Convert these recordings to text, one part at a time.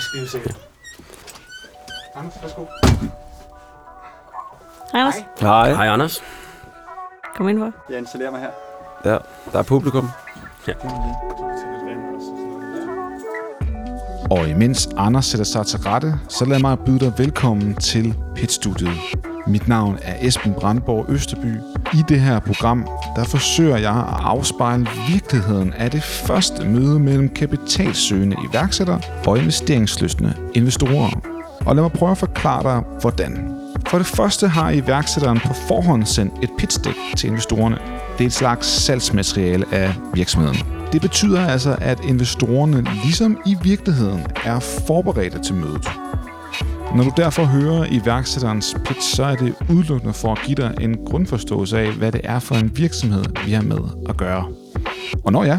skal vi se. Anders, værsgo. Hej, Anders. Hej. Hej Anders. Kom ind for. Jeg installerer mig her. Ja, der er publikum. Og imens Anders sætter sig til rette, så lad mig byde dig velkommen til Pitstudiet. Mit navn er Esben Brandborg Østerby. I det her program, der forsøger jeg at afspejle virkeligheden af det første møde mellem kapitalsøgende iværksættere og investeringsløsne investorer. Og lad mig prøve at forklare dig, hvordan. For det første har iværksætteren på forhånd sendt et pitch deck til investorerne. Det er et slags salgsmateriale af virksomheden. Det betyder altså, at investorerne ligesom i virkeligheden er forberedte til mødet. Når du derfor hører iværksætterens pitch, så er det udelukkende for at give dig en grundforståelse af, hvad det er for en virksomhed, vi har med at gøre. Og når ja,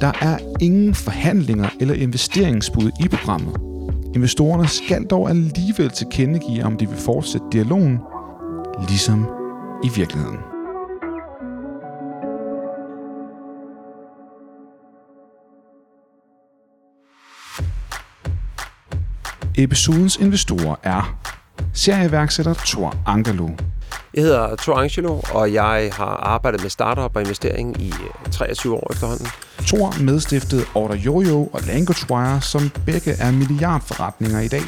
der er ingen forhandlinger eller investeringsbud i programmet. Investorerne skal dog alligevel tilkendegive, om de vil fortsætte dialogen, ligesom i virkeligheden. Episodens investorer er serieværksætter Thor Angelo, Jeg hedder Thor Angelo, og jeg har arbejdet med startup og investering i øh, 23 år efterhånden. Thor medstiftede Order Jojo og LanguageWire, som begge er milliardforretninger i dag.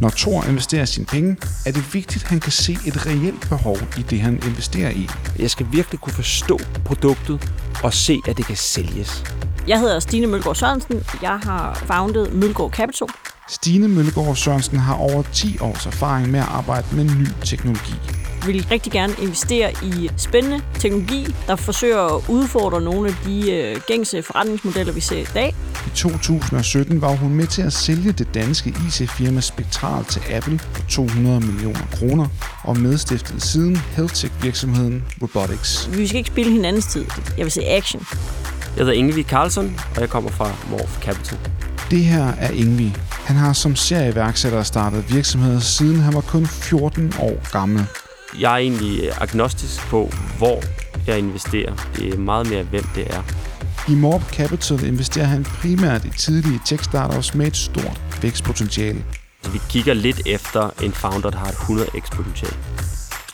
Når Thor investerer sine penge, er det vigtigt, at han kan se et reelt behov i det, han investerer i. Jeg skal virkelig kunne forstå produktet og se, at det kan sælges. Jeg hedder Stine Mølgaard Sørensen. Jeg har founded Mølgaard Capital. Stine Møllegaard Sørensen har over 10 års erfaring med at arbejde med ny teknologi. Vi vil rigtig gerne investere i spændende teknologi, der forsøger at udfordre nogle af de øh, gængse forretningsmodeller, vi ser i dag. I 2017 var hun med til at sælge det danske IT-firma Spektral til Apple for 200 millioner kroner og medstiftede siden health-tech-virksomheden Robotics. Vi skal ikke spille hinandens tid. Jeg vil se action. Jeg hedder Ingevi Carlson, og jeg kommer fra Morph Capital. Det her er Ingvi. Han har som serieværksætter startet virksomheder siden han var kun 14 år gammel. Jeg er egentlig øh, agnostisk på, hvor jeg investerer. Det er meget mere, hvem det er. I Morp Capital investerer han primært i tidlige tech-startups med et stort vækstpotentiale. Så vi kigger lidt efter en founder, der har et 100x potentiale.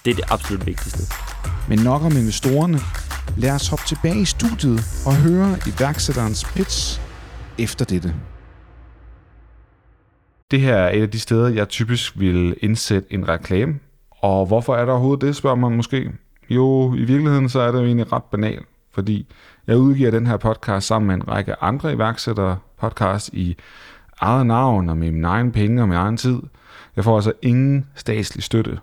Det er det absolut vigtigste. Men nok om investorerne. Lad os hoppe tilbage i studiet og høre iværksætterens pitch efter dette. Det her er et af de steder, jeg typisk vil indsætte en reklame. Og hvorfor er der overhovedet det, spørger man måske. Jo, i virkeligheden så er det jo egentlig ret banalt, fordi jeg udgiver den her podcast sammen med en række andre iværksættere podcast i eget navn og med mine egen penge og min egen tid. Jeg får altså ingen statslig støtte.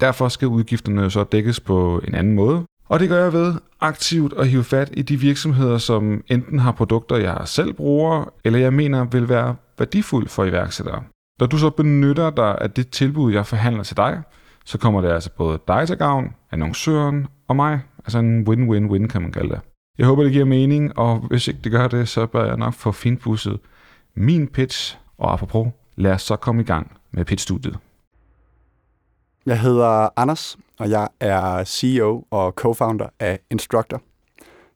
Derfor skal udgifterne så dækkes på en anden måde. Og det gør jeg ved aktivt at hive fat i de virksomheder, som enten har produkter, jeg selv bruger, eller jeg mener vil være værdifuld for iværksættere. Når du så benytter dig af det tilbud, jeg forhandler til dig, så kommer det altså både dig til gavn, annoncøren og mig. Altså en win-win-win, kan man kalde det. Jeg håber, det giver mening, og hvis ikke det gør det, så bør jeg nok få finpudset min pitch. Og apropos, lad os så komme i gang med pitchstudiet. Jeg hedder Anders, og jeg er CEO og co-founder af Instructor.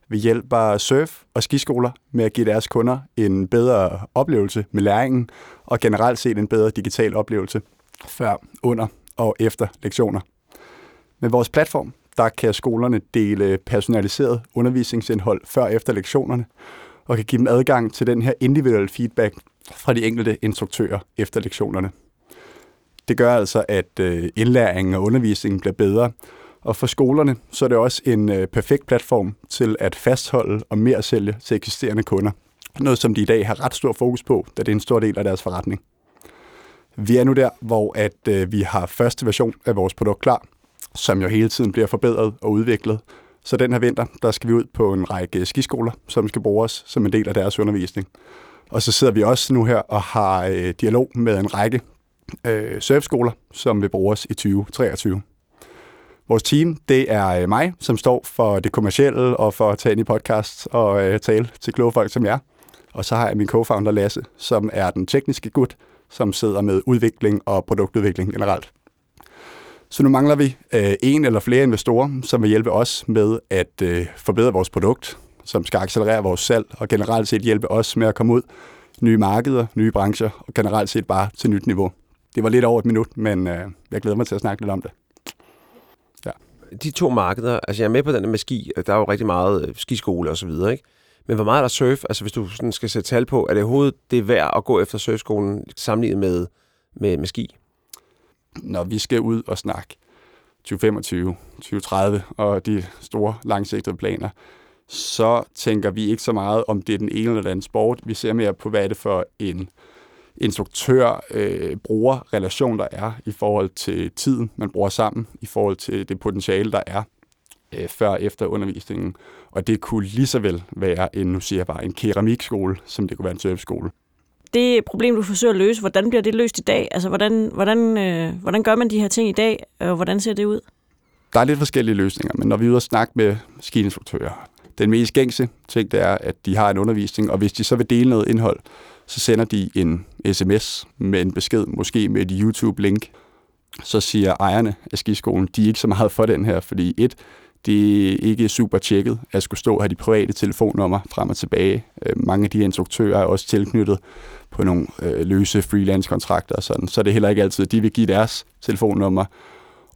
Vi hjælper surf- og skiskoler med at give deres kunder en bedre oplevelse med læringen, og generelt set en bedre digital oplevelse før, under og efter lektioner. Med vores platform, der kan skolerne dele personaliseret undervisningsindhold før og efter lektionerne, og kan give dem adgang til den her individuelle feedback fra de enkelte instruktører efter lektionerne. Det gør altså, at øh, indlæringen og undervisningen bliver bedre, og for skolerne så er det også en øh, perfekt platform til at fastholde og mere sælge til eksisterende kunder. Noget, som de i dag har ret stor fokus på, da det er en stor del af deres forretning. Vi er nu der, hvor at øh, vi har første version af vores produkt klar, som jo hele tiden bliver forbedret og udviklet. Så den her vinter, der skal vi ud på en række skiskoler, som skal bruge os som en del af deres undervisning. Og så sidder vi også nu her og har øh, dialog med en række øh, surfskoler, som vil bruge os i 2023. Vores team, det er øh, mig, som står for det kommercielle og for at tage ind i podcast og øh, tale til kloge folk som jer. Og så har jeg min co-founder Lasse, som er den tekniske gut, som sidder med udvikling og produktudvikling generelt. Så nu mangler vi øh, en eller flere investorer, som vil hjælpe os med at øh, forbedre vores produkt, som skal accelerere vores salg og generelt set hjælpe os med at komme ud nye markeder, nye brancher, og generelt set bare til nyt niveau. Det var lidt over et minut, men øh, jeg glæder mig til at snakke lidt om det. De to markeder, altså jeg er med på den der med ski, der er jo rigtig meget øh, skiskole og så videre, ikke? Men hvor meget er der surf? Altså hvis du sådan skal sætte tal på, er det overhovedet det er værd at gå efter surfskolen sammenlignet med, med, med ski? Når vi skal ud og snakke 2025, 2030 og de store langsigtede planer, så tænker vi ikke så meget om det er den ene eller den anden sport. Vi ser mere på, hvad er det for en instruktør-bruger-relation, der er i forhold til tiden, man bruger sammen, i forhold til det potentiale, der er øh, før og efter undervisningen. Og det kunne lige så vel være en, nu siger jeg bare, en keramikskole, som det kunne være en surfskole. Det problem, du forsøger at løse, hvordan bliver det løst i dag? Altså, hvordan, hvordan, øh, hvordan gør man de her ting i dag, og hvordan ser det ud? Der er lidt forskellige løsninger, men når vi er ude og snakke med skiinstruktører, den mest gængse ting, det er, at de har en undervisning, og hvis de så vil dele noget indhold, så sender de en sms med en besked, måske med et YouTube-link. Så siger ejerne af skiskolen, de er ikke så meget for den her, fordi et, det er ikke super tjekket at skulle stå og have de private telefonnummer frem og tilbage. Øh, mange af de instruktører er også tilknyttet på nogle øh, løse freelance-kontrakter og sådan, så er det heller ikke altid, at de vil give deres telefonnummer,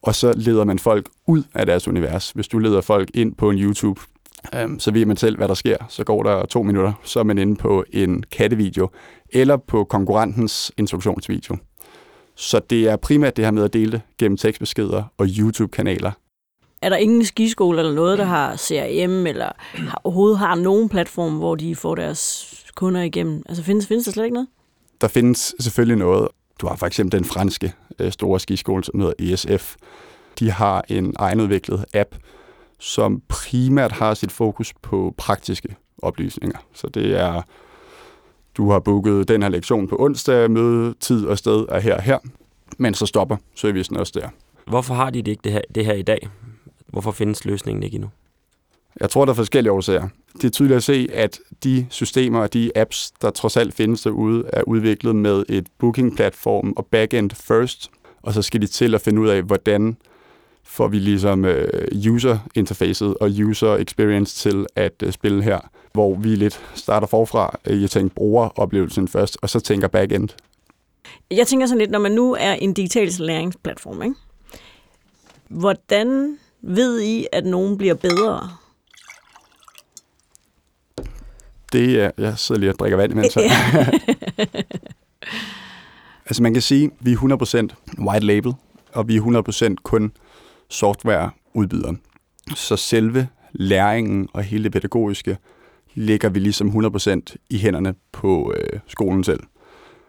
og så leder man folk ud af deres univers. Hvis du leder folk ind på en YouTube, øhm, så ved man selv, hvad der sker. Så går der to minutter, så er man inde på en kattevideo, eller på konkurrentens instruktionsvideo. Så det er primært det her med at dele det gennem tekstbeskeder og YouTube-kanaler. Er der ingen skiskole eller noget, der har CRM, eller har, overhovedet har nogen platform, hvor de får deres kunder igennem? Altså findes, findes der slet ikke noget? Der findes selvfølgelig noget. Du har for eksempel den franske øh, store skiskole, som hedder ESF. De har en egenudviklet app, som primært har sit fokus på praktiske oplysninger. Så det er, du har booket den her lektion på onsdag, møde, tid og sted er her og her, men så stopper servicen også der. Hvorfor har de det ikke det her, det her i dag? Hvorfor findes løsningen ikke endnu? Jeg tror, der er forskellige årsager. Det er tydeligt at se, at de systemer og de apps, der trods alt findes derude, er udviklet med et booking-platform og backend first, og så skal de til at finde ud af, hvordan får vi ligesom uh, user-interfacet og user-experience til at uh, spille her, hvor vi lidt starter forfra. Jeg tænker brugeroplevelsen først, og så tænker backend. Jeg tænker sådan lidt, når man nu er en digital læringsplatform, ikke? hvordan ved I, at nogen bliver bedre? Det er, jeg sidder lige og drikker vand imens. Ja. altså man kan sige, at vi er 100% white label, og vi er 100% kun softwareudbyderen. Så selve læringen og hele det pædagogiske ligger vi ligesom 100% i hænderne på øh, skolen selv.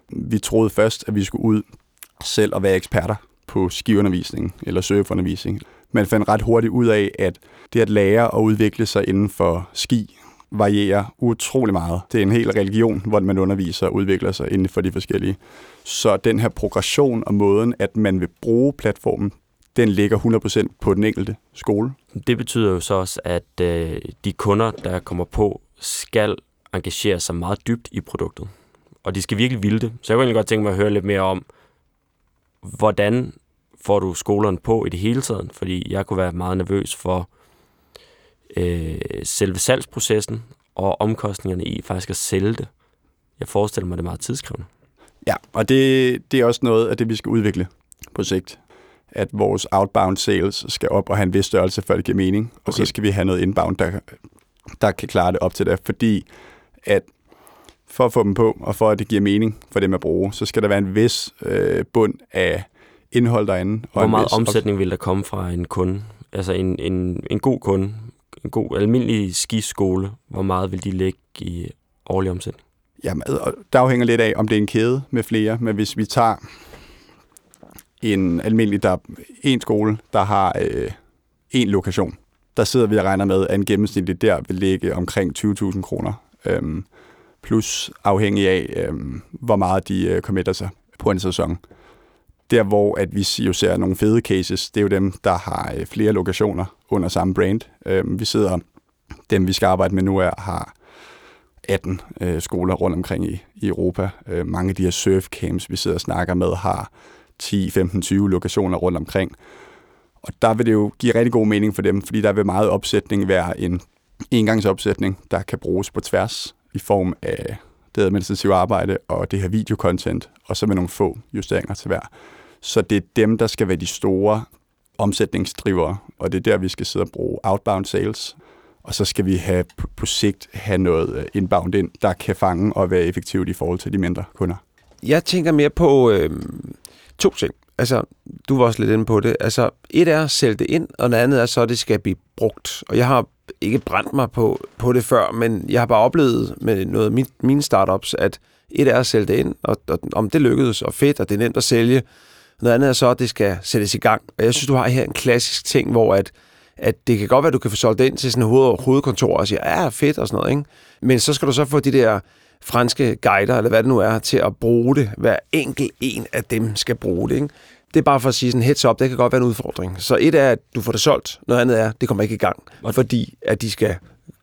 Vi troede først, at vi skulle ud selv og være eksperter på skiundervisning eller surfundervisning. Man fandt ret hurtigt ud af, at det at lære og udvikle sig inden for ski varierer utrolig meget. Det er en hel religion, hvor man underviser og udvikler sig inden for de forskellige. Så den her progression og måden, at man vil bruge platformen, den ligger 100% på den enkelte skole. Det betyder jo så også, at øh, de kunder, der kommer på, skal engagere sig meget dybt i produktet. Og de skal virkelig ville det. Så jeg kunne egentlig godt tænke mig at høre lidt mere om, hvordan får du skolerne på i det hele taget? Fordi jeg kunne være meget nervøs for øh, selve salgsprocessen og omkostningerne i faktisk at sælge det. Jeg forestiller mig, det er meget tidskrævende. Ja, og det, det er også noget af det, vi skal udvikle på sigt. At vores outbound sales skal op og have en vis størrelse, før det giver mening. Okay. Og så skal vi have noget inbound, der, der kan klare det op til det. Fordi at for at få dem på, og for at det giver mening for dem at bruge, så skal der være en vis øh, bund af indhold derinde. Og Hvor meget vis, omsætning vil der komme fra en kunde? Altså en, en, en god kunde, en god almindelig skiskole, hvor meget vil de lægge i årlig omsætning? Jamen, der afhænger lidt af, om det er en kæde med flere, men hvis vi tager en almindelig, der en skole, der har øh, en lokation, der sidder vi og regner med, at en gennemsnitlig der vil ligge omkring 20.000 kroner. Øhm, plus afhængig af, øhm, hvor meget de øh, committer sig på en sæson. Der, hvor at vi jo ser nogle fede cases, det er jo dem, der har øh, flere lokationer under samme brand. Øhm, vi sidder, dem vi skal arbejde med nu er, har 18 øh, skoler rundt omkring i, i Europa. Øh, mange af de her surfcamps, vi sidder og snakker med, har 10, 15, 20 lokationer rundt omkring. Og der vil det jo give rigtig god mening for dem, fordi der vil meget opsætning være en engangsopsætning, der kan bruges på tværs i form af det administrative arbejde og det her videokontent, og så med nogle få justeringer til hver. Så det er dem, der skal være de store omsætningsdrivere, og det er der, vi skal sidde og bruge outbound sales. Og så skal vi have på, på sigt have noget øh, inbound ind, der kan fange og være effektivt i forhold til de mindre kunder. Jeg tænker mere på øh, to ting. Altså, du var også lidt inde på det. Altså, et er at sælge det ind, og det andet er så, at det skal blive brugt. Og jeg har ikke brændt mig på, på det før, men jeg har bare oplevet med noget af mit, mine startups, at et er at sælge det ind, og, og om det lykkedes, og fedt, og det er nemt at sælge. Noget andet er så, at det skal sættes i gang. Og jeg synes, du har her en klassisk ting, hvor at, at det kan godt være, at du kan få solgt det ind til sådan en hoved, hovedkontor og sige, ja, fedt og sådan noget, ikke? Men så skal du så få de der franske guider, eller hvad det nu er, til at bruge det. Hver enkelt en af dem skal bruge det, ikke? Det er bare for at sige sådan heads up, det kan godt være en udfordring. Så et er, at du får det solgt. Noget andet er, at det kommer ikke i gang. Fordi at de skal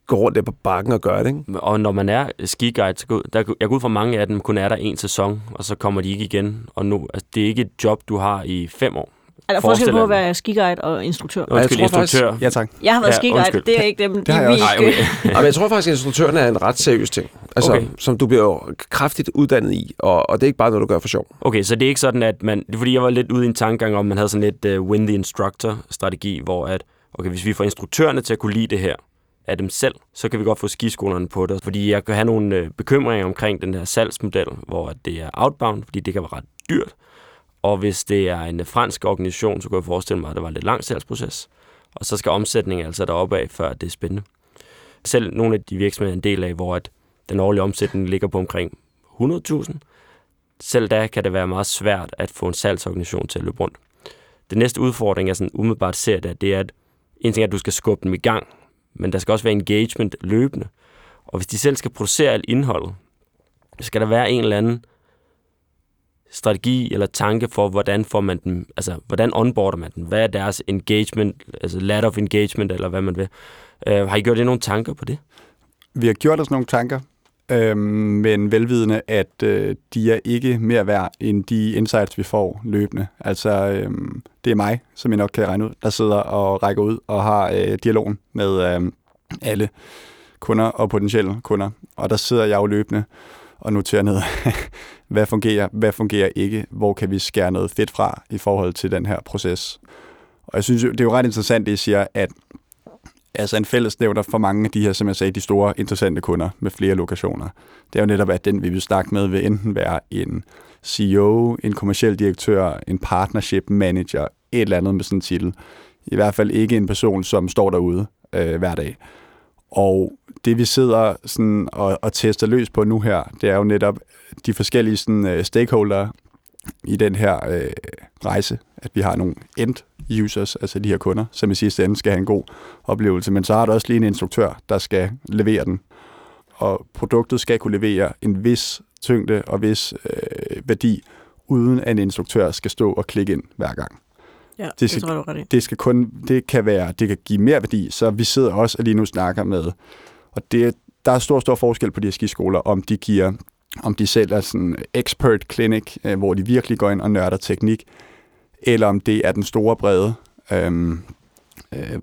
gå rundt der på bakken og gøre det, ikke? Og når man er skiguide, så går, der, jeg går ud fra mange af dem kun er der en sæson, og så kommer de ikke igen. Og nu, altså, det er ikke et job, du har i fem år. Er der forskel på at være skiguide og instruktør? Undskyld, jeg tror faktisk- instruktør. Ja, tak. Jeg har været Ja, skiguide, undskyld. det er ikke dem, de har jeg også. Nej, okay. Jeg tror faktisk, at instruktøren er en ret seriøs ting. Altså, Okay. som du bliver jo kraftigt uddannet i, og, og det er ikke bare noget, du gør for sjov. Okay, så det er ikke sådan, at man... Det er fordi, jeg var lidt ude i en tankegang om, man havde sådan lidt uh, win the instructor-strategi, hvor at, okay, hvis vi får instruktørerne til at kunne lide det her af dem selv, så kan vi godt få skiskolerne på det. Fordi jeg kan have nogle øh, bekymringer omkring den her salgsmodel, hvor at det er outbound, fordi det kan være ret dyrt. Og hvis det er en fransk organisation, så kunne jeg forestille mig, at det var en lidt lang salgsproces. Og så skal omsætningen altså deroppe af, før det er spændende. Selv nogle af de virksomheder, er en del af, hvor at den årlige omsætning ligger på omkring 100.000, selv da kan det være meget svært at få en salgsorganisation til at løbe rundt. Den næste udfordring, jeg sådan umiddelbart ser der, det er, at en ting er, at du skal skubbe dem i gang, men der skal også være engagement løbende. Og hvis de selv skal producere alt indholdet, så skal der være en eller anden strategi eller tanke for, hvordan får man dem, altså hvordan onboarder man dem? Hvad er deres engagement, altså ladder of engagement, eller hvad man vil? Uh, har I gjort jer nogle tanker på det? Vi har gjort os nogle tanker, øh, men velvidende, at øh, de er ikke mere værd end de insights, vi får løbende. Altså, øh, det er mig, som I nok kan regne ud, der sidder og rækker ud og har øh, dialogen med øh, alle kunder og potentielle kunder. Og der sidder jeg jo løbende og noterer ned, hvad fungerer, hvad fungerer ikke, hvor kan vi skære noget fedt fra i forhold til den her proces. Og jeg synes, det er jo ret interessant, det I siger, at altså en fællesnævner for mange af de her, som jeg sagde, de store interessante kunder med flere lokationer. Det er jo netop, at den vi vil snakke med vil enten være en CEO, en kommersiel direktør, en partnership manager, et eller andet med sådan en titel. I hvert fald ikke en person, som står derude øh, hver dag. Og det vi sidder sådan og, og tester løs på nu her, det er jo netop de forskellige sådan, øh, stakeholder i den her øh, rejse, at vi har nogle end users, altså de her kunder, som i sidste ende skal have en god oplevelse. Men så har du også lige en instruktør, der skal levere den. Og produktet skal kunne levere en vis tyngde og vis øh, værdi, uden at en instruktør skal stå og klikke ind hver gang. Ja, det, Det skal- tror jeg, du er ret i. Det skal kun, det kan være, det kan give mere værdi, så vi sidder også og lige nu snakker med, og det, der er stor, stor forskel på de her skiskoler, om de giver, om de selv er sådan expert clinic, øh, hvor de virkelig går ind og nørder teknik, eller om det er den store brede øhm, øh,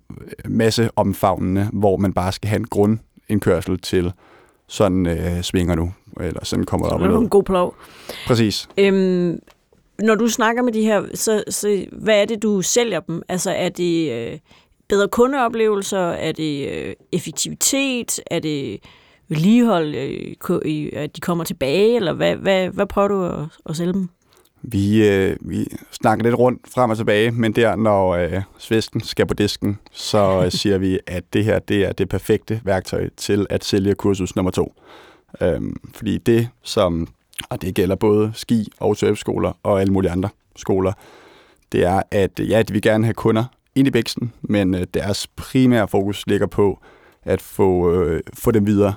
masse omfavnende, hvor man bare skal have en grundindkørsel til sådan øh, svinger nu, eller sådan kommer Så op det og er ned. en god plov. Præcis. Øhm, når du snakker med de her, så, så hvad er det, du sælger dem? Altså, er det øh, bedre kundeoplevelser? Er det øh, effektivitet? Er det øh, ko- i- at de kommer tilbage? Eller hvad, hvad, hvad prøver du at, at sælge dem? Vi, øh, vi snakker lidt rundt frem og tilbage, men der, når øh, svisken skal på disken, så øh, siger vi, at det her det er det perfekte værktøj til at sælge kursus nummer to. Øhm, fordi det, som, og det gælder både ski- og surfskoler og alle mulige andre skoler, det er, at ja, de vil gerne have kunder ind i bæksten, men øh, deres primære fokus ligger på at få, øh, få dem videre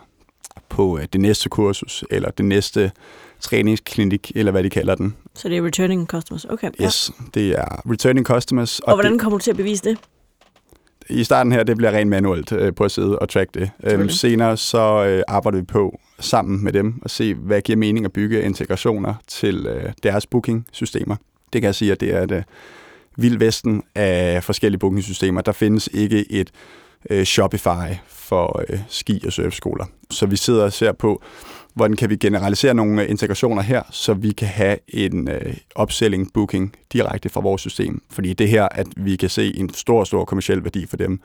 på øh, det næste kursus, eller det næste træningsklinik, eller hvad de kalder den. Så det er returning customers. Okay. Ja. Yes, det er returning customers. Og hvordan det, kommer du til at bevise det? I starten her, det bliver rent manuelt øh, på at sidde og track det. Øhm, senere så øh, arbejder vi på sammen med dem og se, hvad giver mening at bygge integrationer til øh, deres booking-systemer. Det kan jeg sige, at det er et øh, vild vesten af forskellige booking-systemer. Der findes ikke et øh, Shopify for øh, ski- og surfskoler. Så vi sidder og ser på, hvordan kan vi generalisere nogle øh, integrationer her, så vi kan have en øh, upselling booking direkte fra vores system. Fordi det her, at vi kan se en stor, stor kommersiel værdi for dem.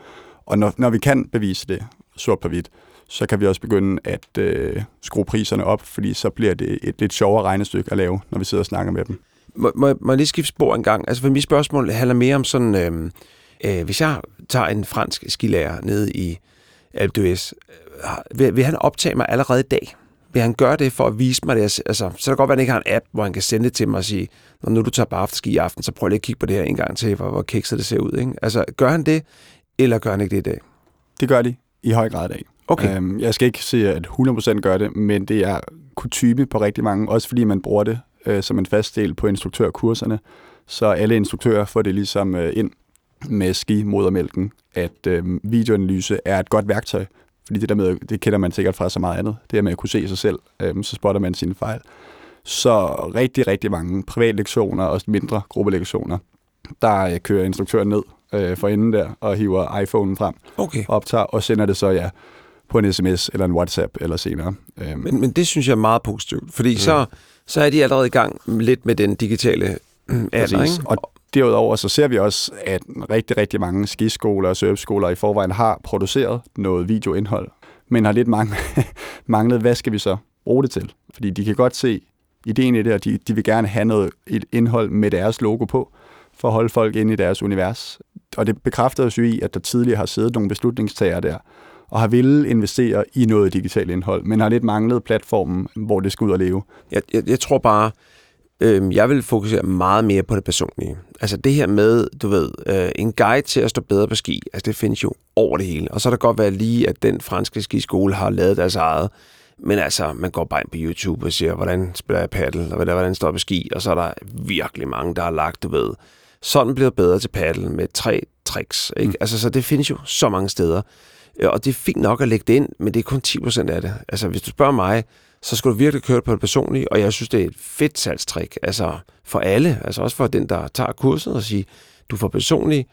Og når, når vi kan bevise det sort på hvidt, så kan vi også begynde at øh, skrue priserne op, fordi så bliver det et lidt sjovere regnestykke at lave, når vi sidder og snakker med dem. Må, må, må jeg lige skifte spor en gang? Altså, for mit spørgsmål handler mere om sådan, øh, øh, hvis jeg tager en fransk skilærer nede i Alpe d'Huez, øh, vil, vil han optage mig allerede i dag? Vil han gøre det for at vise mig det? Altså, så kan det godt være, at han ikke har en app, hvor han kan sende det til mig og sige, når nu du tager på afterski i aften, så prøv lige at kigge på det her en gang til, hvor, hvor kikset det ser ud. Ikke? Altså, gør han det, eller gør han ikke det i dag? Det gør de i høj grad i dag. Okay. Øhm, jeg skal ikke sige, at 100% gør det, men det er kutyme på rigtig mange, også fordi man bruger det øh, som en fast del på instruktørkurserne. Så alle instruktører får det ligesom øh, ind med ski-modermælken, at øh, videoanalyse er et godt værktøj, fordi det der med, det kender man sikkert fra så meget andet, det er med at kunne se sig selv, øh, så spotter man sine fejl. Så rigtig, rigtig mange privatlektioner og mindre gruppelektioner, der øh, kører instruktøren ned øh, for enden der og hiver iPhone'en frem, Okay. optager og sender det så ja på en sms eller en WhatsApp eller senere. Øhm, Men, men det synes jeg er meget positivt, fordi mm. så, så er de allerede i gang lidt med den digitale alder, ikke? Og derudover så ser vi også, at rigtig, rigtig mange skiskoler og surfskoler i forvejen har produceret noget videoindhold, men har lidt manglet, hvad skal vi så bruge det til? Fordi de kan godt se ideen i det, og de, de vil gerne have noget, et indhold med deres logo på, for at holde folk inde i deres univers. Og det bekræfter os jo i, at der tidligere har siddet nogle beslutningstagere der, og har ville investere i noget digitalt indhold, men har lidt manglet platformen, hvor det skal ud og leve. Jeg, jeg, jeg tror bare, øh, jeg vil fokusere meget mere på det personlige. Altså det her med, du ved, øh, en guide til at stå bedre på ski, altså det findes jo over det hele. Og så kan det godt være lige, at den franske skiskole har lavet deres eget. Men altså, man går bare ind på YouTube og siger, hvordan spiller jeg paddle, og hvordan står jeg på ski, og så er der virkelig mange, der har lagt, du ved, sådan bliver bedre til paddle med tre tricks. Ikke? Mm. Altså, så det findes jo så mange steder. Øh, Og det er fint nok at lægge det ind, men det er kun 10% af det. Altså, hvis du spørger mig, så skal du virkelig køre på det personlige, og jeg synes, det er et fedt salgstrik. Altså, for alle, altså også for den, der tager kurset og siger, du får personlige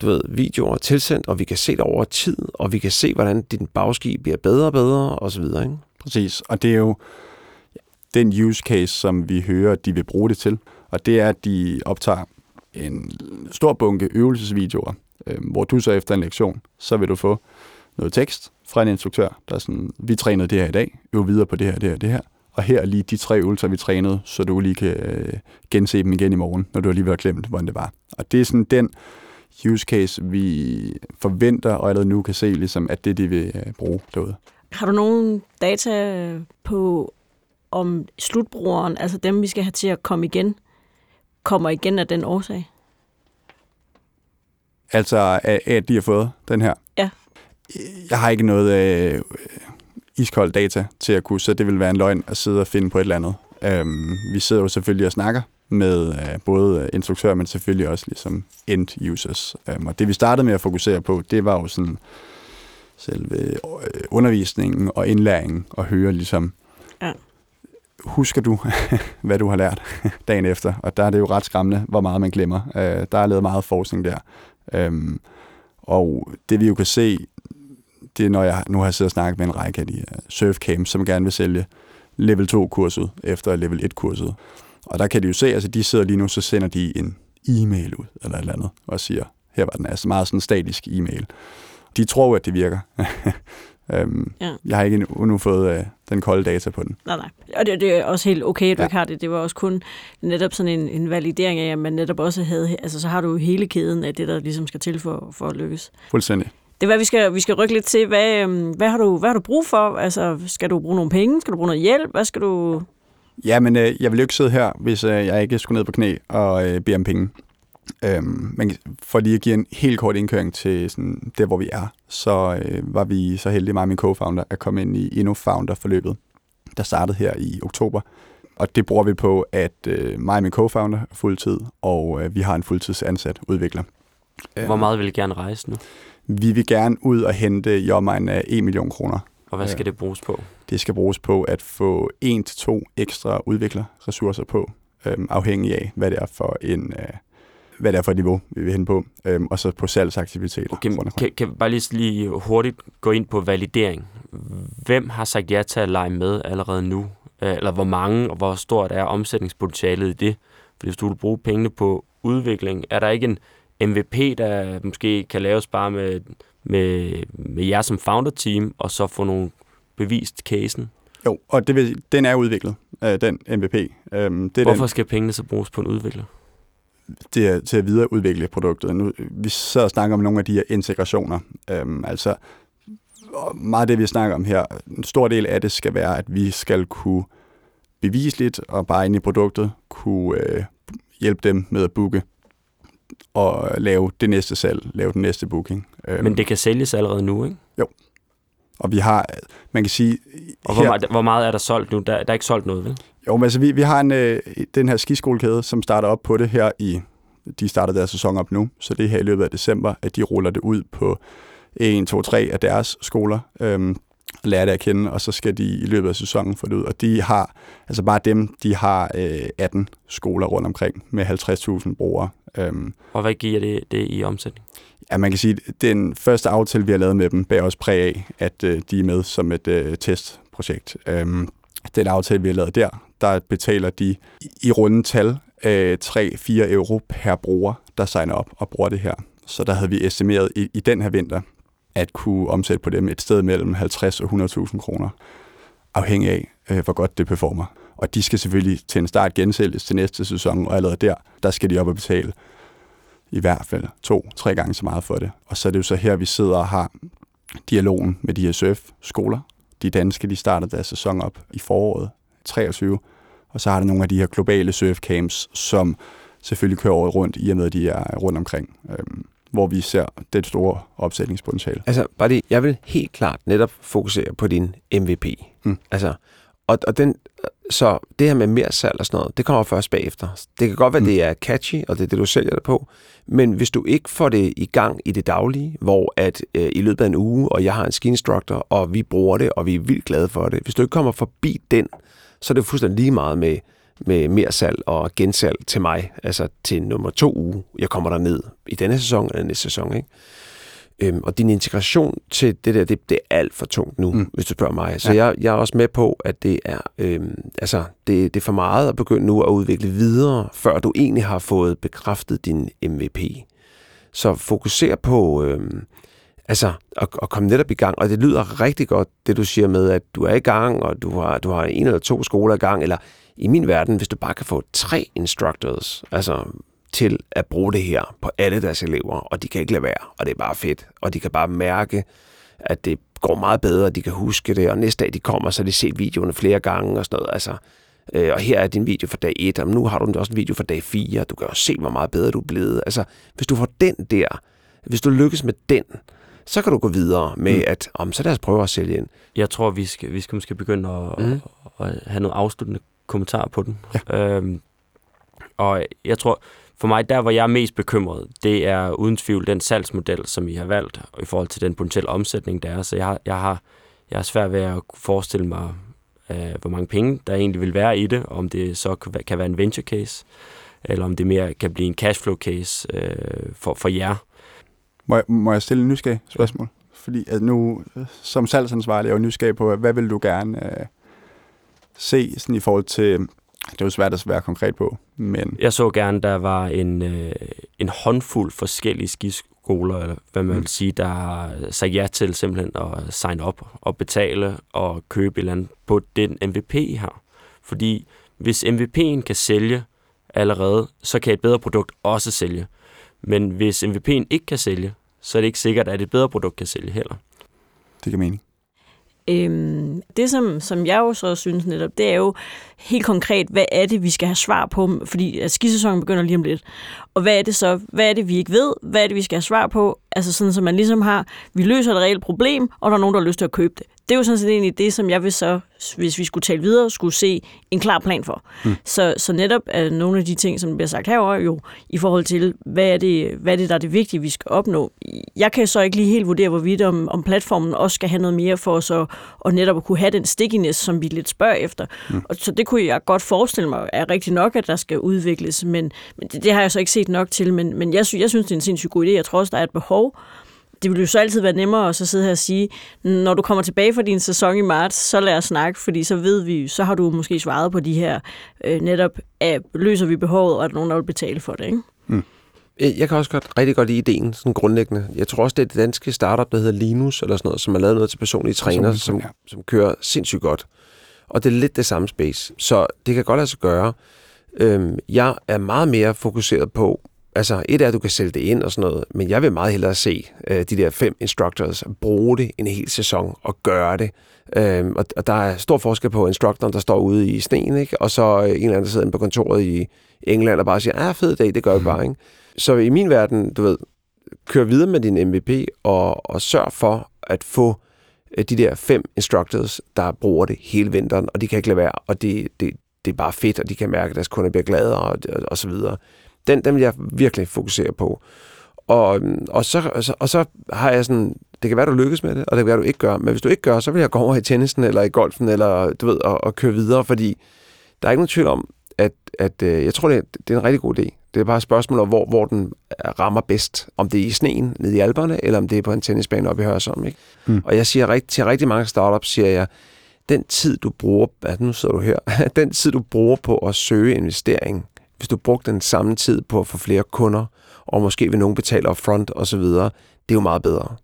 du ved, videoer tilsendt, og vi kan se det over tid, og vi kan se, hvordan din bagski bliver bedre og bedre, og så videre, ikke? Præcis, og det er jo den use case, som vi hører, de vil bruge det til. Og det er, at de optager en stor bunke øvelsesvideoer, øh, hvor du så efter en lektion, så vil du få noget tekst fra en instruktør, der er sådan, vi trænede det her i dag, øv videre på det her, det her, det her. Og her er lige de tre øvelser, vi trænede, så du lige kan øh, gense dem igen i morgen, når du alligevel har glemt, hvordan det var. Og det er sådan den use case, vi forventer og allerede nu kan se, ligesom, at det er det, vi øh, bruge derude. Har du nogen data på, om slutbrugeren, altså dem, vi skal have til at komme igen, kommer igen af den årsag? Altså, at de har fået den her? Ja. Jeg har ikke noget øh, iskold data til at kunne, så det vil være en løgn at sidde og finde på et eller andet. Øhm, vi sidder jo selvfølgelig og snakker med øh, både instruktører, men selvfølgelig også ligesom end users. Øhm, og det vi startede med at fokusere på, det var jo sådan selve øh, undervisningen og indlæringen og høre ligesom, Ja. husker du, hvad du har lært dagen efter? Og der er det jo ret skræmmende, hvor meget man glemmer. Øh, der er lavet meget forskning der. Øhm, og det vi jo kan se, det er, når jeg nu har siddet og snakket med en række af de her surfcamps, som gerne vil sælge level 2-kurset efter level 1-kurset. Og der kan de jo se, altså de sidder lige nu, så sender de en e-mail ud, eller et eller andet, og siger, her var den altså meget sådan statisk e-mail. De tror at det virker. øhm, Ja. Jeg har ikke endnu, fået øh, den kolde data på den. Nej, nej. Og det, det er også helt okay, at du Ja. ikke har det. Det var også kun netop sådan en, en validering af, at man netop også havde... Altså, så har du hele kæden af det, der ligesom skal til for, for at lykkes. Fuldstændig. Det er, hvad vi skal, vi skal rykke lidt til. Hvad, øhm, hvad, har du, hvad har du brug for? Altså, skal du bruge nogle penge? Skal du bruge noget hjælp? Hvad skal du... Ja, men øh, jeg vil jo ikke sidde her, hvis øh, jeg ikke skulle ned på knæ og øh, bede om penge. Øhm, men for lige at give en helt kort indkøring til sådan, der, hvor vi er, så øh, var vi så heldige, mig og min co-founder, at komme ind i Inno-founder-forløbet, der startede her i oktober. Og det bruger vi på, at øh, mig og min co-founder er fuldtid, og øh, vi har en fuldtidsansat udvikler. Hvor meget vil I gerne rejse nu? Vi vil gerne ud og hente i omegn af 1 million kroner. Og hvad skal det bruges på? Det skal bruges på at få en til to ekstra udviklerressourcer på, øhm, afhængig af, hvad det er for en, øh, hvad det er for et niveau, vi vil hen på, øhm, og så på salgsaktiviteter. Okay, kan, kan vi bare lige, lige hurtigt gå ind på validering. Hvem har sagt ja til at lege med allerede nu? Øh, Eller hvor mange, og hvor stort er omsætningspotentialet i det? Fordi hvis du vil bruge pengene på udvikling, er der ikke en MVP, der måske kan laves bare med, med, med jer som founder-team, og så få nogle bevist casen? Jo, og det vil, den er udviklet, øh, den MVP. Øhm, det er Hvorfor den, skal pengene så bruges på en udvikler? det er til at videreudvikle produktet. Nu, vi sidder og snakker om nogle af de her integrationer. Øhm, altså, meget af det, vi snakker om her, en stor del af det skal være, at vi skal kunne bevisligt og bare ind i produktet kunne øh, hjælpe dem med at booke og lave det næste salg, lave den næste booking. Øhm, Men det kan sælges allerede nu, ikke? Og vi har, man kan sige... Og hvor, meget, hvor meget er der solgt nu? Der, der er ikke solgt noget, vel? Jo, men altså vi, vi har en, øh, den her skiskolekæde, som starter op på det her i... De starter deres sæson op nu, så det er her i løbet af december, at de ruller det ud på 1, 2, 3 af deres skoler, øhm, lærer det at kende, og så skal de i løbet af sæsonen få det ud. Og de har, altså bare dem, de har øh, 18 skoler rundt omkring med 50.000 brugere. Øhm, Og hvad giver det, det i omsætning? Ja, man kan sige, at den første aftale, vi har lavet med dem, bærer også præg af, at øh, de er med som et øh, testprojekt. Øhm, den aftale, vi har lavet der, der betaler de i, i runde tal øh, 3-4 euro per bruger, der signer op og bruger det her. Så der havde vi estimeret i, i den her vinter, at kunne omsætte på dem et sted mellem 50 og 100.000 kroner, afhængig af, øh, hvor godt det performer. Og de skal selvfølgelig til en start gensælges til næste sæson, og allerede der, der skal de op og betale i hvert fald to-tre gange så meget for det. Og så er det jo så her, vi sidder og har dialogen med de her surf-skoler. De danske, de starter deres sæson op i foråret 23, og så har der nogle af de her globale surfcamps, som selvfølgelig kører året rundt, i og med, at de er rundt omkring, øhm, hvor vi ser det store opsætningspotentiale. Altså, bare det, jeg vil helt klart netop fokusere på din MVP. Mm. Altså, og, og den, så det her med mere salg og sådan noget, det kommer først bagefter. Det kan godt være, Mm. det er catchy, og det er det, du sælger det på, men hvis du ikke får det i gang i det daglige, hvor at øh, i løbet af en uge, og jeg har en ski instructor, og vi bruger det, og vi er vildt glade for det, hvis du ikke kommer forbi den, så er det fuldstændig lige meget med, med mere salg og gensalg til mig, altså til nummer to uge, jeg kommer der ned i denne sæson eller næste sæson, ikke? Øhm, og din integration til det der, det, det er alt for tungt nu, Mm. hvis du spørger mig. Så Ja. jeg, jeg er også med på, at det er, øhm, altså, det, det er for meget at begynde nu at udvikle videre, før du egentlig har fået bekræftet din MVP. Så fokuser på øhm, altså, at, at komme netop i gang. Og det lyder rigtig godt, det du siger med, at du er i gang, og du har, du har en eller to skoler i gang, eller i min verden, hvis du bare kan få tre instructors, altså til at bruge det her på alle deres elever, og de kan ikke lade være, og det er bare fedt. Og de kan bare mærke, at det går meget bedre, de kan huske det, og næste dag de kommer, så har de set videoerne flere gange og sådan noget. Altså, øh, og her er din video for dag 1, og nu har du også en video for dag 4, du kan jo se, hvor meget bedre du er blevet. Altså, hvis du får den der, hvis du lykkes med den, så kan du gå videre med, Mm. at om, så lad os prøve at sælge ind. Jeg tror, vi skal, vi skal måske begynde at, mm. At, at have noget afsluttende kommentar på den. Ja. Øhm, og jeg tror, for mig, der hvor jeg er mest bekymret, det er uden tvivl den salgsmodel, som I har valgt, i forhold til den potentielle omsætning, der er. Så jeg har, jeg har, jeg har svært ved at forestille mig, øh, hvor mange penge der egentlig vil være i det, om det så kan være- en venture case, eller om det mere kan blive en cashflow case øh, for, for jer. Må jeg, må jeg stille en nysgerrig spørgsmål? Fordi at nu, som salgsansvarlig, er jeg jo nysgerrig på, hvad vil du gerne øh, se sådan i forhold til, det er jo svært at være konkret på, men Jeg så gerne, der var en, øh, en håndfuld forskellige skiskoler, eller hvad man Mm. vil sige, der har sagt ja til simpelthen at signe op og betale og købe et eller andet på den MVP, I har. Fordi hvis MVP'en kan sælge allerede, så kan et bedre produkt også sælge. Men hvis MVP'en ikke kan sælge, så er det ikke sikkert, at et bedre produkt kan sælge heller. det giver mening. Øhm, det, som, som jeg jo så synes netop, det er jo helt konkret, hvad er det, vi skal have svar på, fordi at skisæsonen begynder lige om lidt. Og hvad er det så, hvad er det, vi ikke ved, hvad er det, vi skal have svar på, altså sådan, så man ligesom har, vi løser et reelt problem, og der er nogen, der har lyst til at købe det det er jo sådan set egentlig det, som jeg vil så, hvis vi skulle tale videre, skulle se en klar plan for. Mm. Så, så netop er nogle af de ting, som bliver sagt herover jo i forhold til, hvad er, det, hvad er det, der er det vigtige, vi skal opnå. Jeg kan så ikke lige helt vurdere, hvorvidt om, om platformen også skal have noget mere for så og netop at kunne have den stickiness, som vi lidt spørger efter. Mm. Og så det kunne jeg godt forestille mig er rigtigt nok, at der skal udvikles, men, men det, det har jeg så ikke set nok til. Men, men jeg, jeg synes, det er en sindssygt god idé. Jeg tror også, der er et behov det vil jo så altid være nemmere at så sidde her og sige, når du kommer tilbage fra din sæson i marts, så lad os snakke, fordi så ved vi, så har du måske svaret på de her øh, netop, at løser vi behovet, og er der nogen, der vil betale for det, ikke? Mm. Jeg kan også godt, rigtig godt lide ideen, sådan grundlæggende. Jeg tror også, det er det danske startup, der hedder Linus, eller sådan noget, som har lavet noget til personlige træner, som, ja. som kører sindssygt godt. Og det er lidt det samme space. Så det kan godt lade sig gøre. Øhm, jeg er meget mere fokuseret på, Altså, et er, at du kan sælge det ind og sådan noget, men jeg vil meget hellere se øh, de der fem instructors bruge det en hel sæson og gøre det. Øhm, og, og der er stor forskel på instructoren, der står ude i sneen, ikke? og så øh, en eller anden, der sidder inde på kontoret i England og bare siger, ah, fed dag, det gør vi bare. Ikke? Så i min verden, du ved, kør videre med din MVP og, og sørg for at få øh, de der fem instructors, der bruger det hele vinteren, og de kan ikke lade være, og det, det, det er bare fedt, og de kan mærke, at deres kunder bliver gladere og, og, og så videre. Den, den vil jeg virkelig fokusere på. Og, og, så, og så har jeg sådan, det kan være, du lykkes med det, og det kan være, du ikke gør. Men hvis du ikke gør, så vil jeg gå over i tennisen, eller i golfen, eller du ved, og, og køre videre, fordi der er ikke nogen tvivl om, at, at øh, jeg tror, det er, det er en rigtig god idé. Det er bare et spørgsmål om, hvor, hvor den rammer bedst. Om det er i sneen nede i alberne, eller om det er på en tennisbane oppe i Hørsholm. Ikke? Mm. Og jeg siger rigtig, til rigtig mange startups, siger jeg, den tid, du bruger, altså nu sidder du her, den tid, du bruger på at søge investering, hvis du brugte den samme tid på at få flere kunder, og måske vil nogen betale upfront osv., det er jo meget bedre.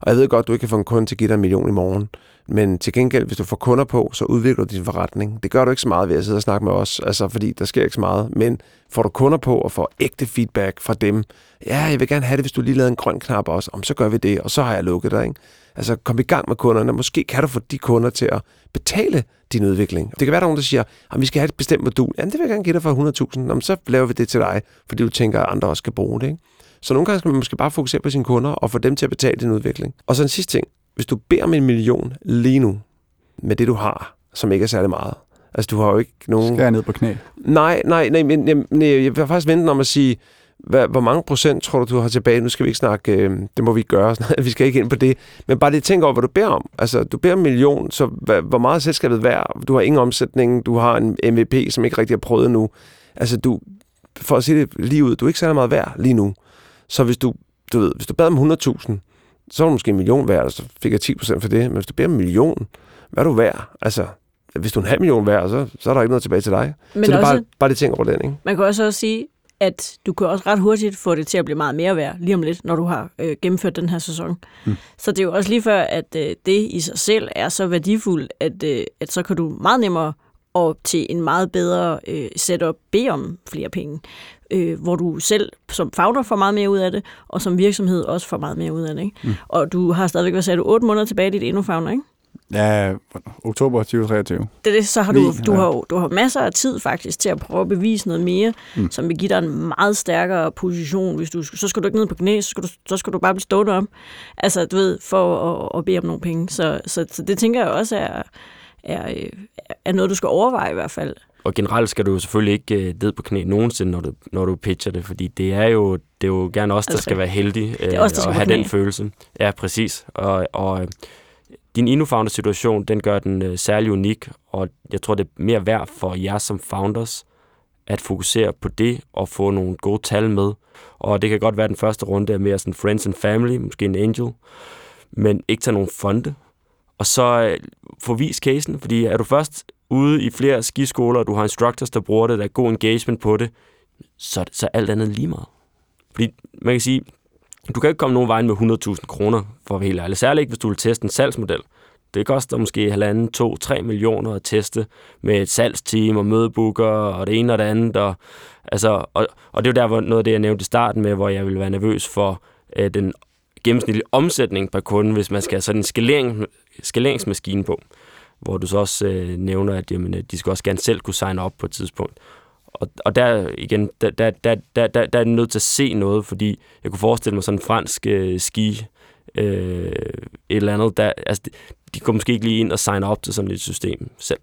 Og jeg ved godt, du ikke kan få en kunde til at give dig en million i morgen, men til gengæld, hvis du får kunder på, så udvikler du din forretning. Det gør du ikke så meget ved at sidde og snakke med os, altså fordi der sker ikke så meget. Men får du kunder på og får ægte feedback fra dem, ja, jeg vil gerne have det, hvis du lige lavede en grøn knap også, om så gør vi det, og så har jeg lukket dig. Ikke? Altså kom i gang med kunderne. Måske kan du få de kunder til at betale din udvikling. Det kan være, der er nogen, der siger, at vi skal have et bestemt modul. Ja, det vil jeg gerne give dig for 100.000. Jamen, så laver vi det til dig, fordi du tænker, at andre også skal bruge det. Ikke? Så nogle gange skal man måske bare fokusere på sine kunder og få dem til at betale din udvikling. Og så en sidste ting. Hvis du beder om en million lige nu, med det du har, som ikke er særlig meget. Altså, du har jo ikke nogen... Skal jeg ned på knæ? Nej, nej, nej, men jeg, jeg, jeg vil faktisk vente om at sige, hvad, hvor mange procent tror du, du har tilbage? Nu skal vi ikke snakke, øh, det må vi ikke gøre, vi skal ikke ind på det. Men bare lige tænk over, hvad du beder om. Altså, du beder om en million, så hvad, hvor meget er selskabet værd? Du har ingen omsætning, du har en MVP, som ikke rigtig har prøvet nu. Altså, du, for at sige det lige ud, du er ikke særlig meget værd lige nu. Så hvis du, du ved, hvis du beder om 100.000, så er du måske en million værd, og så fik jeg 10% for det. Men hvis du beder om en million, hvad er du værd? Altså, hvis du er en halv million værd, så, så er der ikke noget tilbage til dig. Men så det er også, bare, bare det tænker over den, ikke? Man kan også, også sige, at du kan også ret hurtigt få det til at blive meget mere værd lige om lidt, når du har øh, gennemført den her sæson. Mm. Så det er jo også lige før, at øh, det i sig selv er så værdifuldt, at, øh, at så kan du meget nemmere og til en meget bedre øh, setup bede om flere penge, øh, hvor du selv som founder får meget mere ud af det, og som virksomhed også får meget mere ud af det. Ikke? Mm. Og du har stadigvæk, hvad sagde du, otte måneder tilbage i dit endnu founder, ikke? Ja, oktober 2023. Det er det, så har du, du, har, du har masser af tid faktisk til at prøve at bevise noget mere, mm. som vil give dig en meget stærkere position. Hvis du, så skal du ikke ned på knæ, så skal du, så skal du bare blive stående om. Altså, du ved, for at, at bede om nogle penge. Så, så, så det tænker jeg også er, er, er noget, du skal overveje i hvert fald. Og generelt skal du jo selvfølgelig ikke øh, ned på knæ nogensinde, når du, når du pitcher det, fordi det er jo, det er jo gerne os, der altså, skal være heldige øh, og have den følelse. Ja, præcis. Og, og din InnoFounder-situation, den gør den øh, særlig unik, og jeg tror, det er mere værd for jer som founders at fokusere på det og få nogle gode tal med. Og det kan godt være, at den første runde er mere sådan friends and family, måske en angel, men ikke tage nogen fonde. Og så øh, få vis casen, fordi er du først ude i flere skiskoler, og du har instructors, der bruger det, der er god engagement på det, så, så alt andet lige meget. Fordi man kan sige, du kan ikke komme nogen vej med 100.000 kroner, for at være helt ærlig. Særligt ikke, hvis du vil teste en salgsmodel. Det koster måske halvanden, to, tre millioner at teste med et salgsteam og mødebooker og det ene og det andet. Og, altså, og, og det er jo der, hvor noget af det, jeg nævnte i starten med, hvor jeg ville være nervøs for øh, den gennemsnitlige omsætning per kunde, hvis man skal have sådan en skalering, skaleringsmaskine på. Hvor du så også øh, nævner, at jamen, øh, de skal også gerne selv kunne signe op på et tidspunkt og, og der igen, der, der, der, der, der, der er nødt til at se noget, fordi jeg kunne forestille mig sådan en fransk øh, ski øh, et eller andet. Der, altså, de, de går måske ikke lige ind og signer op til sådan et system selv.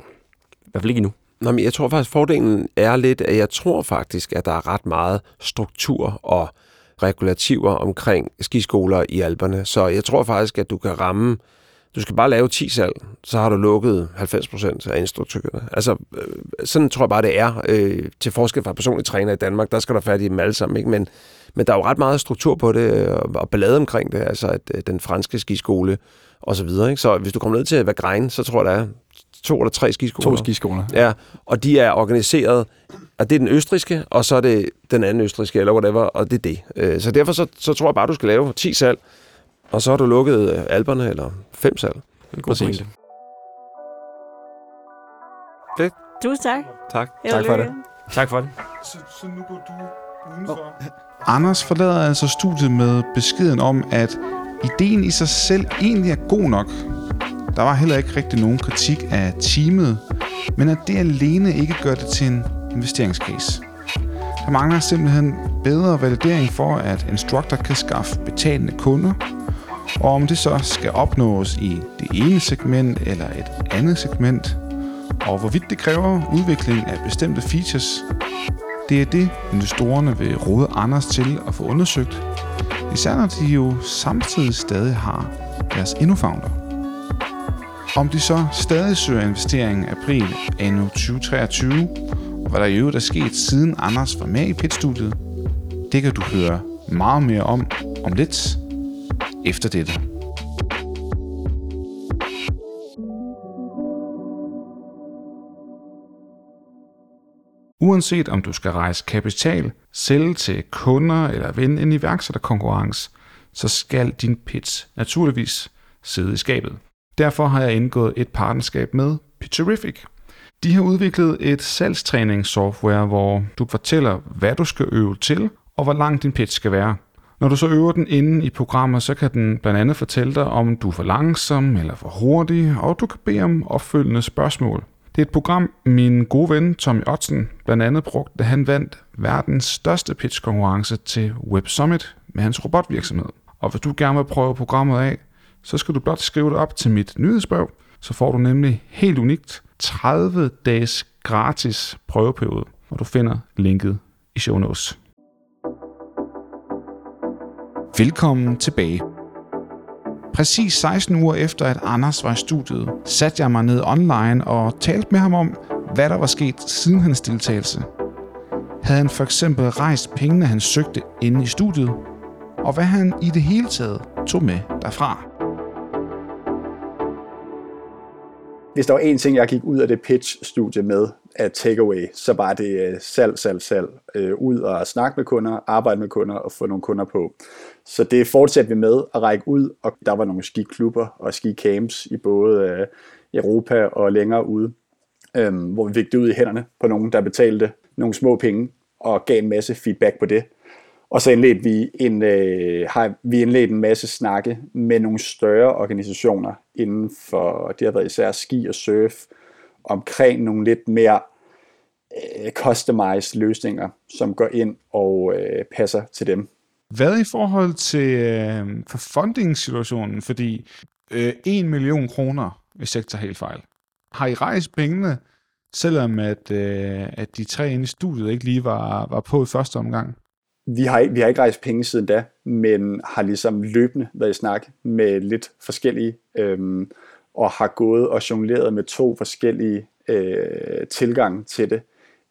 I hvert fald ikke endnu. Nå, men jeg tror faktisk, fordelen er lidt, at jeg tror faktisk, at der er ret meget struktur og regulativer omkring skiskoler i Alperne. Så jeg tror faktisk, at du kan ramme du skal bare lave 10 salg, så har du lukket 90 procent af instruktørerne. Altså, øh, sådan tror jeg bare, det er. Øh, til forskel fra personlige træner i Danmark, der skal der fat i dem alle sammen. Ikke? Men, men der er jo ret meget struktur på det, og, og ballade omkring det. Altså, at, øh, den franske skiskole og så videre. Ikke? Så hvis du kommer ned til Vagrein, så tror jeg, der er to eller tre skiskoler. To skiskoler. Ja, og de er organiseret, og det er den østriske, og så er det den anden østriske, eller whatever, og det er det. Øh, Så derfor så, så tror jeg bare, du skal lave 10 salg, og så har du lukket øh, alberne, eller fem salg. En god Præcis. pointe. Tusind tak. Tak. Held Tak for lykke. Tak for det. Så, så nu går du udenfor? Anders forlader altså studiet med beskeden om, at ideen i sig selv egentlig er god nok. Der var heller ikke rigtig nogen kritik af teamet, men at det alene ikke gør det til en investeringscase. Der mangler simpelthen bedre validering for, at Instructor kan skaffe betalende kunder, og om det så skal opnås i det ene segment eller et andet segment, og hvorvidt det kræver udvikling af bestemte features, det er det, investorerne vil råde Anders til at få undersøgt, især når de jo samtidig stadig har deres InnoFounder. Om de så stadig søger investering april anno 2023, og hvad der i øvrigt er sket siden Anders var med i pitstudiet, det kan du høre meget mere om om lidt efter dette. Uanset om du skal rejse kapital, sælge til kunder eller vinde en iværksætterkonkurrence, så skal din pitch naturligvis sidde i skabet. Derfor har jeg indgået et partnerskab med Pitcherific. De har udviklet et salgstræningssoftware, hvor du fortæller, hvad du skal øve til, og hvor lang din pitch skal være. Når du så øver den inde i programmet, så kan den blandt andet fortælle dig, om du er for langsom eller for hurtig, og du kan bede om opfølgende spørgsmål. Det er et program, min gode ven Tommy Otzen blandt andet brugte, da han vandt verdens største pitchkonkurrence til Web Summit med hans robotvirksomhed. Og hvis du gerne vil prøve programmet af, så skal du blot skrive det op til mit nyhedsbrev, så får du nemlig helt unikt 30 dages gratis prøveperiode, og du finder linket i show notes. Velkommen tilbage. Præcis 16 uger efter, at Anders var i studiet, satte jeg mig ned online og talte med ham om, hvad der var sket siden hans deltagelse. Havde han for eksempel rejst pengene, han søgte inde i studiet, og hvad han i det hele taget tog med derfra. Hvis der var én ting, jeg gik ud af det pitch-studie med af takeaway, så var det øh, salg, salg, salg. Øh, ud og snakke med kunder, arbejde med kunder og få nogle kunder på. Så det fortsatte vi med at række ud, og der var nogle skiklubber og skicamps i både øh, Europa og længere ude, øh, hvor vi fik det ud i hænderne på nogen, der betalte nogle små penge og gav en masse feedback på det. Og så indledte vi en, øh, har vi indledt en masse snakke med nogle større organisationer inden for, det har været især ski og surf, omkring nogle lidt mere øh, customized løsninger, som går ind og øh, passer til dem. Hvad i forhold til øh, for funding-situationen? Fordi øh, 1 million kroner, hvis jeg ikke tager helt fejl. Har I rejst pengene, selvom at, øh, at de tre inde i studiet ikke lige var, var på i første omgang? Vi har, ikke- vi har ikke rejst penge siden da, men har ligesom løbende været i snak med lidt forskellige, øhm, og har gået og jongleret med to forskellige øh, tilgange til det.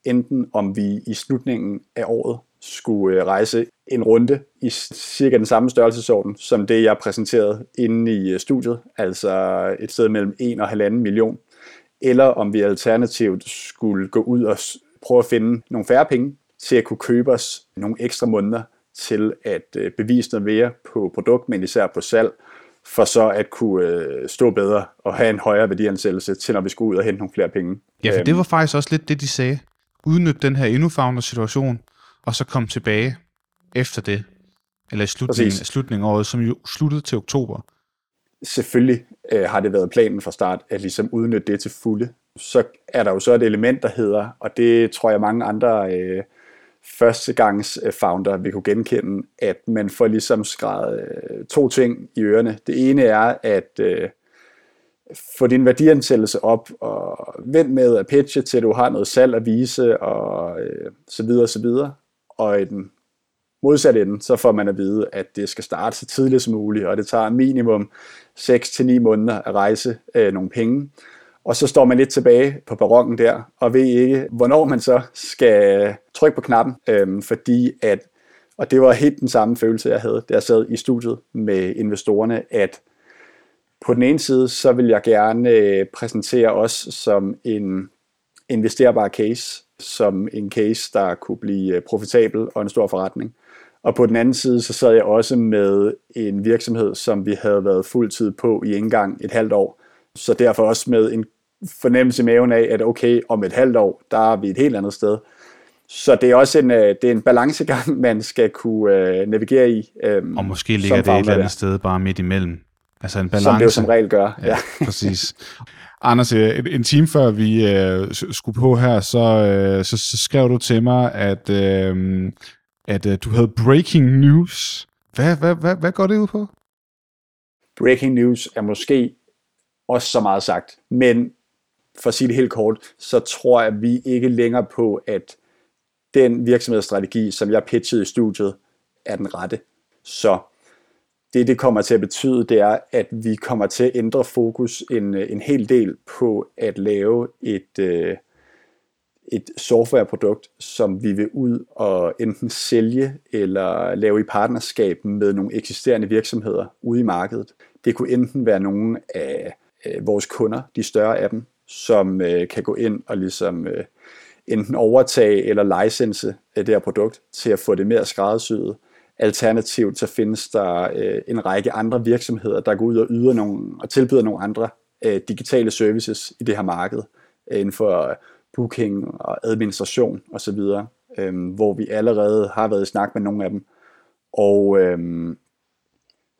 Enten om vi i slutningen af året skulle øh, rejse en runde i cirka den samme størrelsesorden, som det jeg præsenterede inde i øh, studiet, altså et sted mellem 1 og 1,5 million, eller om vi alternativt skulle gå ud og prøve at finde nogle færre penge til at kunne købe os nogle ekstra måneder til at øh, bevise noget mere på produkt, men især på salg, for så at kunne øh, stå bedre og have en højere værdiansættelse til, når vi skulle ud og hente nogle flere penge. Ja, for Øhm, det var faktisk også lidt det, de sagde. Udnyt den her InnoFounder-situation, og så komme tilbage efter det. Eller i slutningen, Præcis. slutningen af året, som jo sluttede til oktober. selvfølgelig øh, har det været planen fra start at ligesom udnytte det til fulde. Så er der jo så et element, der hedder, og det tror jeg mange andre øh, førstegangs øh, founder vil kunne genkende, at man får ligesom skrevet øh, to ting i ørerne. Det ene er at øh, få din værdiansættelse op og vent med at pitche til du har noget salg at vise og øh, så videre og så videre. Og i den modsatte ende, så får man at vide, at det skal starte så tidligt som muligt, og det tager minimum 6-9 måneder at rejse øh, nogle penge. Og så står man lidt tilbage på barokken der, og ved ikke, hvornår man så skal trykke på knappen, øhm, fordi at, og det var helt den samme følelse, jeg havde, da jeg sad i studiet med investorerne, at på den ene side, så vil jeg gerne øh, præsentere os som en investerbar case, som en case, der kunne blive øh, profitabel og en stor forretning. Og på den anden side, så sad jeg også med en virksomhed, som vi havde været fuldtid på i engang et halvt år. Så derfor også med en fornemmelse i maven af, at okay, om et halvt år, der er vi et helt andet sted. Så det er også en, øh, det er en balancegang, man skal kunne uh, navigere i. Um, Og måske ligger det et eller andet sted bare midt imellem. Altså en balance. Som det jo som regel gør. Ja, ja. præcis. Anders, en, en time før vi uh, skulle på her, så, uh, så, så skrev du til mig, at, uh, at uh, du havde breaking news. Hvad, hvad, hvad, hvad går det ud på? Breaking news er måske også så meget sagt, men for at sige det helt kort, så tror jeg, at vi ikke længere på, at den virksomhedsstrategi, som jeg pitchede i studiet, er den rette. Så det, det kommer til at betyde, det er, at vi kommer til at ændre fokus en, en hel del på at lave et, øh, et softwareprodukt, som vi vil ud og enten sælge eller lave i partnerskab med nogle eksisterende virksomheder ude i markedet. Det kunne enten være nogle af vores kunder, de større af dem, som øh, kan gå ind og ligesom øh, enten overtage eller license øh, det her produkt til at få det mere skræddersyet. Alternativt så findes der øh, en række andre virksomheder, der går ud og yder nogle, og tilbyder nogle andre øh, digitale services i det her marked øh, inden for booking og administration osv., øh, hvor vi allerede har været i snak med nogle af dem, og øh,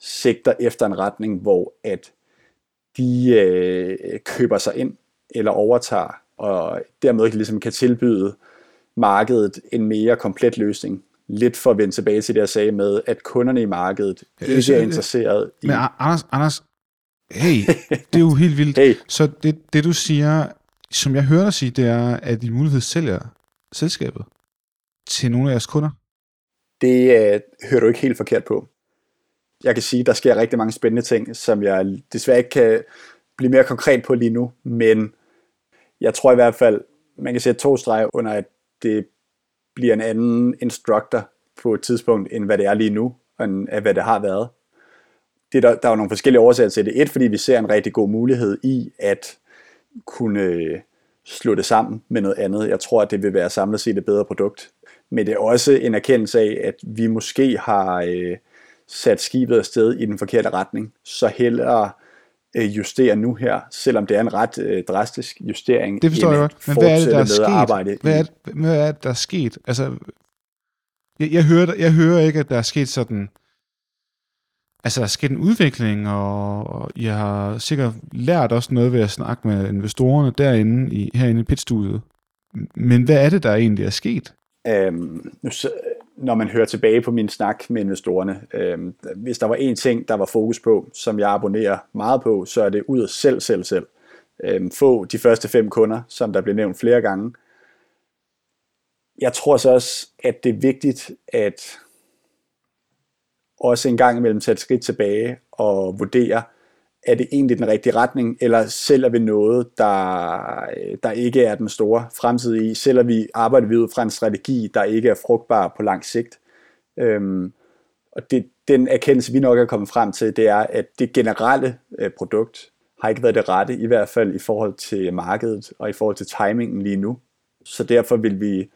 sigter efter en retning, hvor at de øh, køber sig ind eller overtager, og dermed ligesom kan tilbyde markedet en mere komplet løsning. Lidt for at vende tilbage til det, jeg sagde med, at kunderne i markedet ikke er interesseret i... Men Anders, Anders, hey, det er jo helt vildt. Hey. Så det, det du siger, som jeg hører dig sige, det er, at I mulighed sælger selskabet til nogle af jeres kunder? Det øh, hører du ikke helt forkert på. Jeg kan sige, at der sker rigtig mange spændende ting, som jeg desværre ikke kan blive mere konkret på lige nu, men jeg tror i hvert fald, man kan sætte to streger under, at det bliver en anden instructor på et tidspunkt, end hvad det er lige nu, end hvad det har været. Det der, der er jo nogle forskellige årsager til det. Et, fordi vi ser en rigtig god mulighed i at kunne øh, slå det sammen med noget andet. Jeg tror, at det vil være samlet set et bedre produkt. Men det er også en erkendelse af, at vi måske har øh, sat skibet afsted i den forkerte retning. Så hellere øh, justere nu her, selvom det er en ret øh, drastisk justering. Det forstår jeg godt. Men hvad er det, der er sket? Arbejde hvad, er det, hvad er det, der er sket? Altså, jeg, jeg, hører, jeg hører ikke, at der er sket sådan... Altså, der er sket en udvikling, og, og jeg har sikkert lært også noget ved at snakke med investorerne derinde, i, herinde i pitstudiet. Men hvad er det, der egentlig er sket? Øhm, nu, når man hører tilbage på min snak med investorerne, Øh, hvis der var en ting, der var fokus på, som jeg abonnerer meget på, så er det ud af selv, selv, selv. Øh, få de første fem kunder, som der blev nævnt flere gange. Jeg tror så også, at det er vigtigt, at også en gang imellem tage et skridt tilbage og vurdere, er det egentlig den rigtige retning, eller sælger vi noget, der, øh, der ikke er den store fremtid i? Sælger vi, arbejder vi ud fra en strategi, der ikke er frugtbar på lang sigt? Øhm, og det, den erkendelse, vi nok er kommet frem til, det er, at det generelle øh, produkt har ikke været det rette, i hvert fald i forhold til markedet og i forhold til timingen lige nu. Så derfor vil vi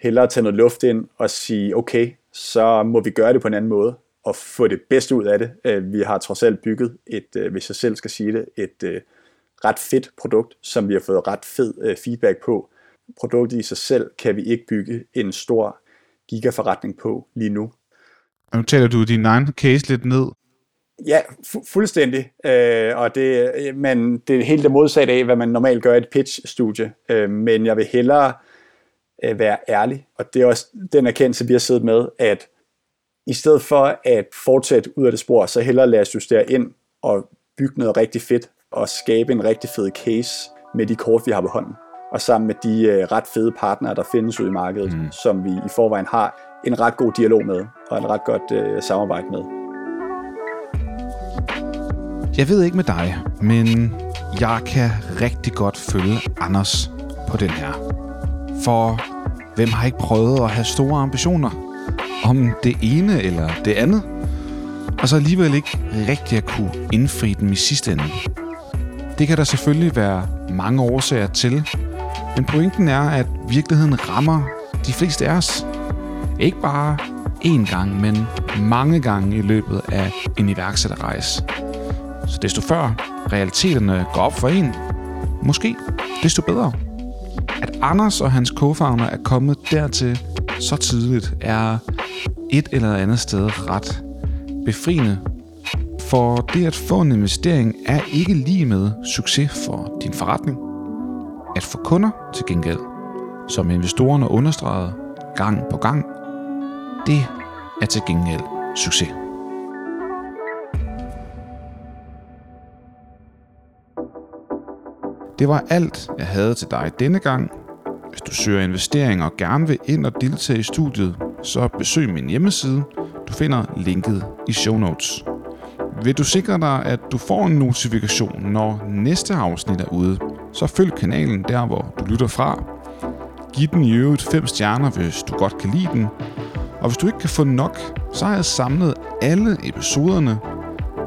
hellere tage noget luft ind og sige, okay, så må vi gøre det på en anden måde og få det bedste ud af det. Øh, vi har trods alt bygget et, øh, hvis jeg selv skal sige det, et øh, ret fedt produkt, som vi har fået ret fed feedback på. Produktet i sig selv kan vi ikke bygge en stor gigaforretning på lige nu. Og nu taler du din egen case lidt ned. Ja, fu- fuldstændig. Øh, og det, men det er helt det modsatte af, hvad man normalt gør i et pitch-studie. Øh, men jeg vil hellere øh, være ærlig. Og det er også den erkendelse, vi har siddet med, at i stedet for at fortsætte ud af det spor, så hellere lade os justere ind og bygge noget rigtig fedt og skabe en rigtig fed case med de kort, vi har på hånden. Og sammen med de øh, ret fede partnere, der findes ude i markedet, mm. som vi i forvejen har en ret god dialog med og et ret godt øh, samarbejde med. Jeg ved ikke med dig, men jeg kan rigtig godt følge Anders på den her. For hvem har ikke prøvet at have store ambitioner om det ene eller det andet, og så alligevel ikke rigtig at kunne indfri dem i sidste ende? Det kan der selvfølgelig være mange årsager til, men pointen er, at virkeligheden rammer de fleste af os. Ikke bare én gang, men mange gange i løbet af en iværksætterrejse. Så desto før realiteterne går op for en, måske desto bedre. At Anders og hans co-founder er kommet dertil så tidligt, er et eller andet sted ret befriende. For det at få en investering er ikke lige med succes for din forretning. At få kunder til gengæld, som investorerne understregede gang på gang, det er til gengæld succes. Det var alt, jeg havde til dig denne gang. Hvis du søger investeringer og gerne vil ind og deltage i studiet, så besøg min hjemmeside. Du finder linket i show notes. Vil du sikre dig, at du får en notifikation, når næste afsnit er ude, så følg kanalen der, hvor du lytter fra. Giv den i øvrigt 5 stjerner, hvis du godt kan lide den. Og hvis du ikke kan få nok, så har jeg samlet alle episoderne,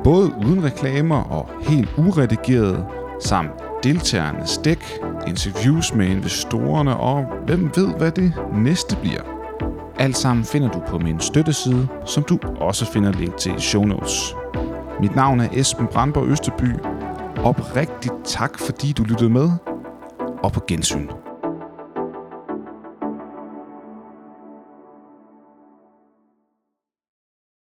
både uden reklamer og helt uredigeret, samt deltagernes dæk, interviews med investorerne og hvem ved, hvad det næste bliver. Alt sammen finder du på min støtteside, som du også finder link til i show notes. Mit navn er Esben Brandborg Østerby. Oprigtigt tak, fordi du lyttede med, og på gensyn.